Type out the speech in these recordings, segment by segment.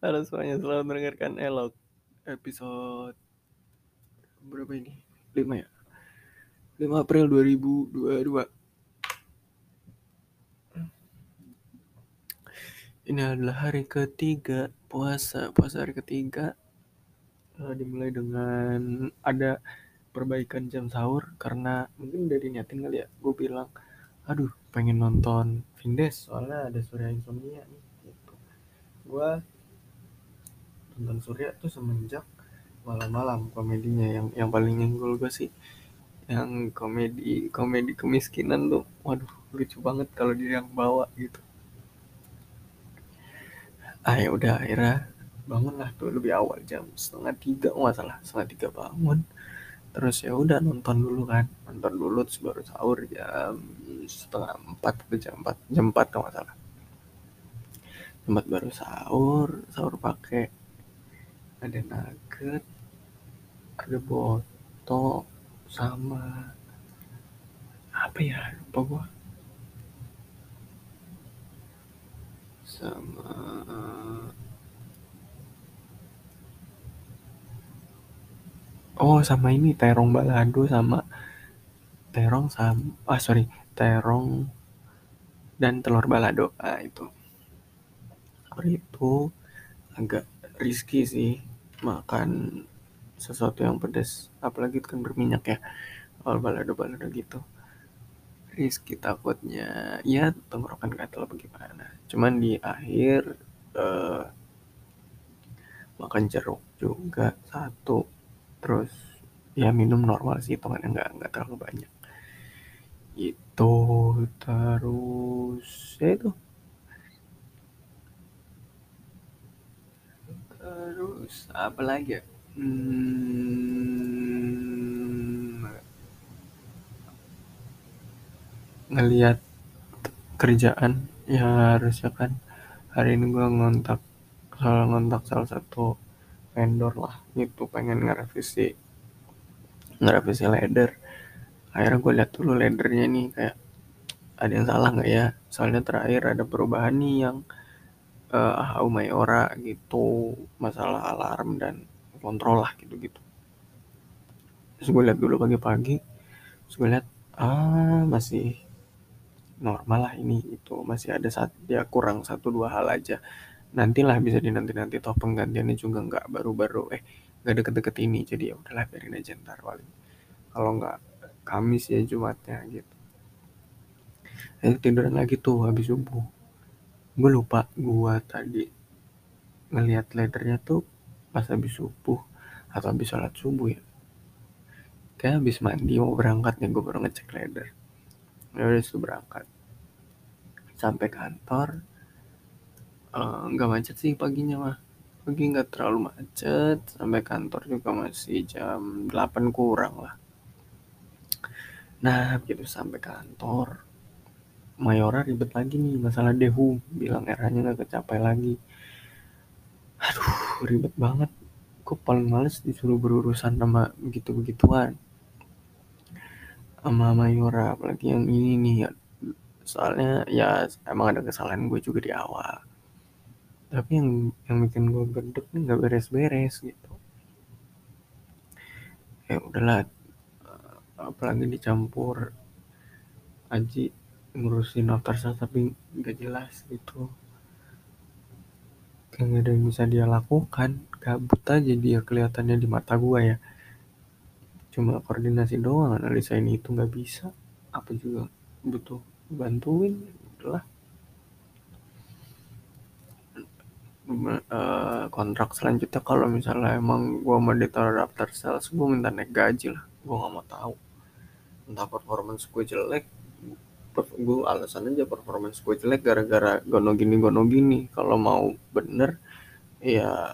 Halo semuanya, selamat mendengarkan Elok episode berapa ini? 5 ya? 5 April 2022. Ini adalah hari ketiga puasa, puasa hari ketiga uh, dimulai dengan ada perbaikan jam sahur karena mungkin dari niatin kali ya, gue bilang, aduh pengen nonton Vindes soalnya ada Surya Insomnia nih. Gue nonton Surya tuh semenjak malam-malam komedinya. Yang yang paling nyenggol gue sih yang komedi komedi kemiskinan tuh. Waduh lucu banget kalau dia yang bawa gitu. Ah ya udah akhirnya bangun lah tuh lebih awal jam setengah tiga nggak salah setengah tiga bangun. Terus ya udah nonton dulu kan. Nonton dulu terus baru sahur jam setengah empat atau jam empat jam empat nggak salah jam empat baru sahur sahur pakai ada nugget ada boto sama apa ya lupa gua. Sama oh sama ini terong balado sama terong sama ah sorry terong dan telur balado. Ah itu hari itu agak risky sih makan sesuatu yang pedas apalagi itu kan berminyak ya kalau balado balado gitu. Risky takutnya. Ya tenggorokan gatel bagaimana cuman di akhir uh, makan jeruk juga satu. Terus ya minum normal sih hitungannya nggak nggak terlalu banyak. Itu terus ya itu terus apa lagi ya? Hmm, ngelihat kerjaan ya harusnya kan. Hari ini gue ngontak salah ngontak salah satu vendor lah. Itu pengen ngerevisi ngerevisi leader akhirnya gue lihat dulu leadernya nih kayak ada yang salah nggak ya? Soalnya terakhir ada perubahan nih yang uh, Mayora gitu masalah alarm dan kontrol lah gitu-gitu terus gue lihat dulu pagi-pagi terus gue lihat ah masih normal lah ini itu masih ada saat dia kurang satu dua hal aja. Nantilah bisa dinanti-nanti toh penggantiannya juga nggak baru-baru. Eh nggak deket-deket ini jadi ya udahlah biarin aja ntar paling. Kalau nggak Kamis ya Jumatnya gitu. Eh tiduran lagi tuh habis subuh gue lupa gue tadi ngelihat ledernya tuh pas habis subuh atau habis sholat subuh ya. Kayak habis mandi mau berangkat nih gue baru ngecek leder ya udah itu berangkat. Sampai kantor Eh, nggak uh, macet sih paginya mah. Pagi nggak terlalu macet sampai kantor juga masih jam 8 kurang lah. Nah begitu sampai kantor Mayora ribet lagi nih masalah dehu. Bilang eranya nggak kecapai lagi. Aduh ribet banget. Kok paling males disuruh berurusan sama begitu-begituan sama Mayora apalagi yang ini nih. Ya soalnya ya emang ada kesalahan gue juga di awal. Tapi yang yang bikin gue gede nih nggak beres-beres gitu. Ya udahlah apalagi dicampur Aji ngurusin daftar tapi nggak jelas gitu. Kayak gak ada yang bisa dia lakukan gabut aja dia kelihatannya di mata gue ya. Cuma koordinasi doang analisa ini itu nggak bisa. Apa juga butuh bantuin udahlah uh, kontrak selanjutnya kalau misalnya emang gue mau ditaruh daftar sales gue minta naik gaji lah. Gue gak mau tahu. Entah performance gue jelek gue alasan aja performance gue jelek gara-gara gono gini gono gini kalau mau bener ya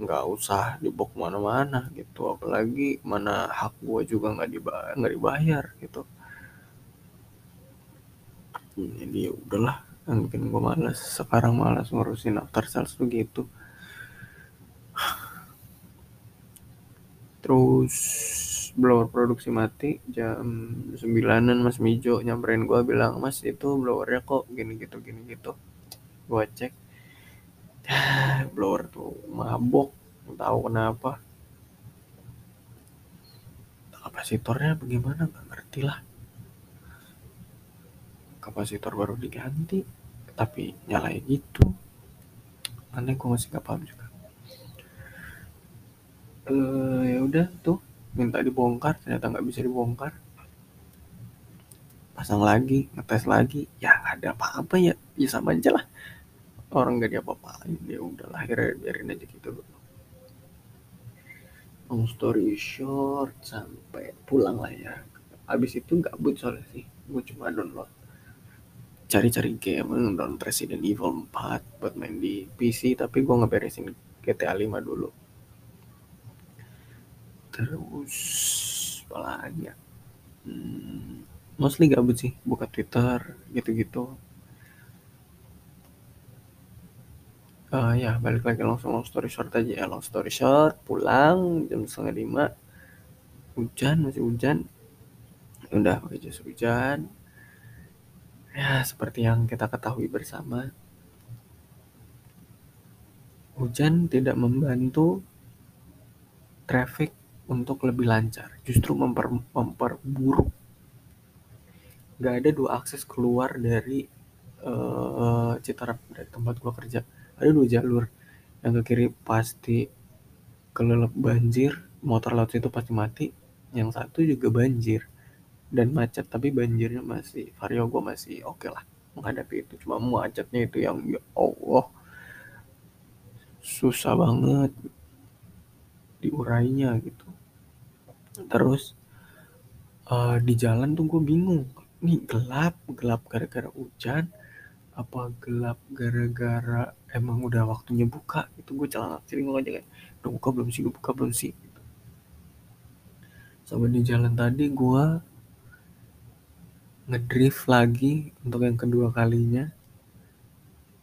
nggak usah dibawa ke mana-mana gitu. Apalagi mana hak gue juga nggak dibayar nggak dibayar gitu. Jadi ya udahlah yang bikin gue malas sekarang malas ngurusin after sales tuh gitu terus blower produksi mati jam sembilanan mas Mijo nyamperin gue bilang mas itu blowernya kok gini gitu gini gitu. Gue cek. Blower tuh mabok tahu kenapa. Kapasitornya bagaimana? Nggak ngerti lah. Kapasitor baru diganti tapi nyalain gitu. Aneh gue masih gak paham juga. Eh ya udah tuh minta dibongkar ternyata nggak bisa dibongkar. Pasang lagi ngetes lagi ya nggak ada apa-apa ya ya sama aja lah. Orang gak diapa-apain ya udah lah akhirnya biarin aja gitu long story short sampai pulang lah ya. Abis itu gabut soalnya sih gue cuma download. Cari-cari game download Resident Evil 4 buat main di PC tapi gue ngeberesin GTA 5 dulu terus apa lagi ya? Hmm, mostly gabut sih buka Twitter gitu-gitu. Uh, ya balik lagi langsung long story short aja ya. Long story short pulang jam setengah lima. Hujan masih hujan. Udah pakai jas hujan. Ya seperti yang kita ketahui bersama. Hujan tidak membantu traffic untuk lebih lancar justru memper, memperburuk. Gak ada dua akses keluar dari uh, Citarap dari tempat gua kerja. Ada dua jalur. Yang ke kiri pasti kelelep banjir motor laut itu pasti mati. Yang satu juga banjir dan macet tapi banjirnya masih vario gue masih oke okay lah menghadapi itu. Cuma macetnya itu yang ya Allah susah banget diurainya gitu terus uh, di jalan tuh gue bingung nih gelap gelap gara-gara hujan apa gelap gara-gara emang udah waktunya buka? Itu gue celana cering aja kan buka belum sih buka belum sih? Gitu. sampai di jalan tadi gue ngedrift lagi untuk yang kedua kalinya.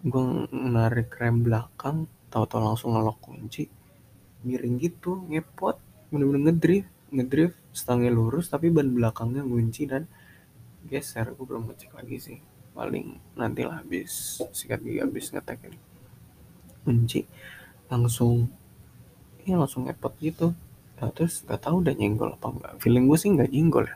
Gue narik rem belakang tahu-tahu langsung ngelok kunci miring gitu ngepot bener-bener ngedrift ngedrift setangnya lurus tapi ban belakangnya ngunci dan geser. Gue belum ngecek lagi sih. Paling nanti lah habis sikat gigi habis ngetek ini kunci langsung ya langsung ngepot gitu. Nah, terus gak tahu udah nyenggol apa enggak feeling gue sih nggak nyenggol ya.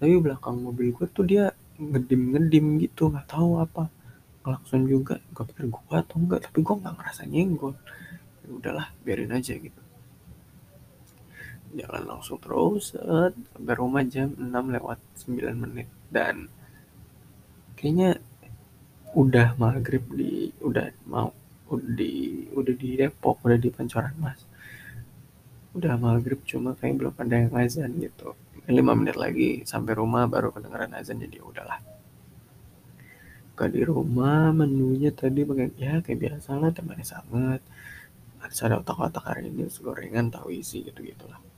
Tapi belakang mobil gue tuh dia ngedim ngedim gitu nggak tahu apa. Klakson juga gue pikir gue atau enggak tapi gue nggak ngerasa nyenggol. Ya udahlah biarin aja gitu jalan langsung terus sampai rumah jam 6 lewat 9 menit. Dan kayaknya udah maghrib di udah mau di udah di Depok udah di Pancoran Mas. Udah maghrib cuma kayak belum ada yang azan gitu. Lima menit lagi sampai rumah baru kedengeran azan jadi udahlah. Ke di rumah menunya tadi pakai ya kayak biasa lah temannya sangat. Ada otak-otak hari ini gorengan tahu isi gitu gitulah hmm,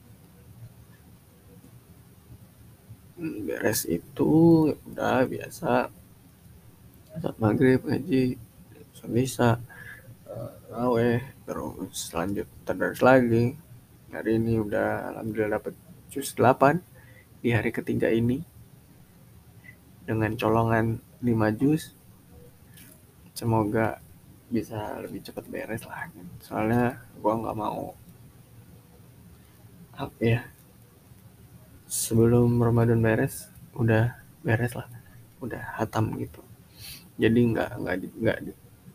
beres itu udah biasa. Saat maghrib ngaji bisa. Uh, terus lanjut terus lagi. Hari ini udah alhamdulillah dapet jus 8 di hari ketiga ini. Dengan colongan 5 jus. Semoga bisa lebih cepat beres lah. Soalnya gua nggak mau. Apa ya sebelum Ramadan beres udah beres lah. Udah hatam gitu. Jadi nggak nggak nggak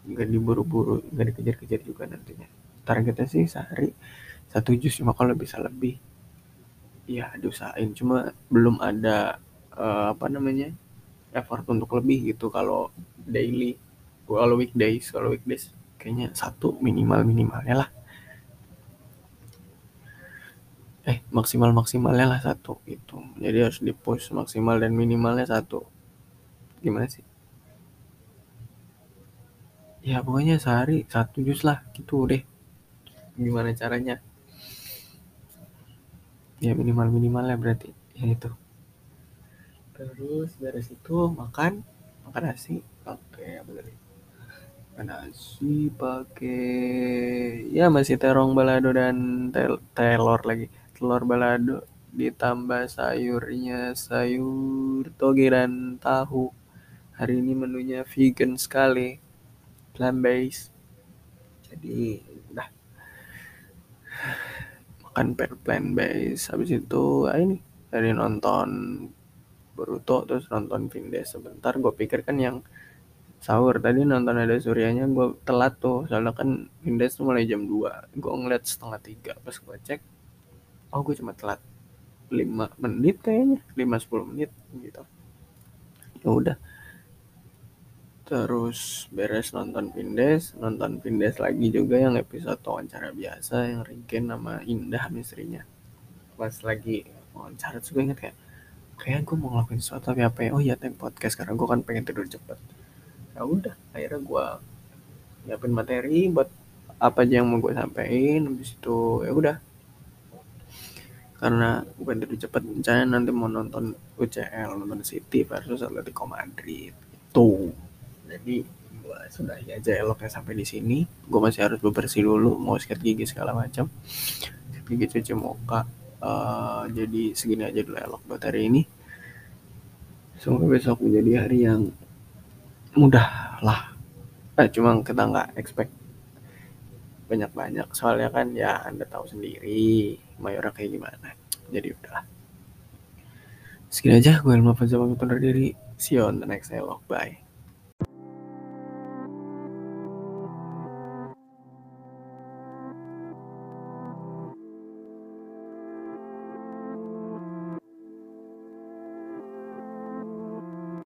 nggak diburu-buru nggak dikejar-kejar juga nantinya. Targetnya sih sehari satu jus cuma kalau bisa lebih. Ya diusahain. Cuma belum ada uh, apa namanya effort untuk lebih gitu. Kalau daily kalau weekdays kalau weekdays kayaknya satu minimal minimalnya lah eh maksimal maksimalnya lah satu gitu. Jadi harus di push maksimal dan minimalnya satu. Gimana sih? Ya pokoknya sehari satu jus lah gitu deh. Gimana caranya? Ya minimal minimalnya berarti ya itu terus beres itu makan makan nasi pakai apa tadi? Nasi pakai ya masih terong balado dan tel telur lagi telur balado ditambah sayurnya sayur toge dan tahu. Hari ini menunya vegan sekali plant based. Jadi udah. Makan plan base habis itu ah ini dari nonton Boruto terus nonton Vindes sebentar gue pikir kan yang sahur. Tadi nonton ada suryanya gue telat tuh. Soalnya kan Vindes tuh mulai jam 2 gue ngeliat setengah tiga. Pas gue cek oh gue cuma telat 5 menit kayaknya 5-10 menit gitu. Ya udah. Terus beres nonton Vindes nonton Vindes lagi juga yang episode wawancara biasa yang Riken sama Indah istrinya pas lagi wawancara juga inget kayak kayak gue mau ngelakuin sesuatu tapi apa ya? Oh iya take podcast karena gue kan pengen tidur cepet. Ya udah akhirnya gue nyiapin materi buat apa aja yang mau gue sampaikan habis itu ya udah karena gue tidur cepet misalnya nanti mau nonton UCL nonton City versus Atletico Madrid itu jadi gue sudah aja eloknya sampai di sini. Gue masih harus bebersih dulu mau sikat gigi segala macam gigi cuci muka uh, jadi segini aja dulu elok buat hari ini. Semoga besok menjadi hari yang mudah lah. Eh, cuma kita nggak expect banyak-banyak. Soalnya kan ya anda tahu sendiri Mayora kayak gimana. Jadi udah segini aja gue Elma Fazal pamit undur diri. See you on the next vlog bye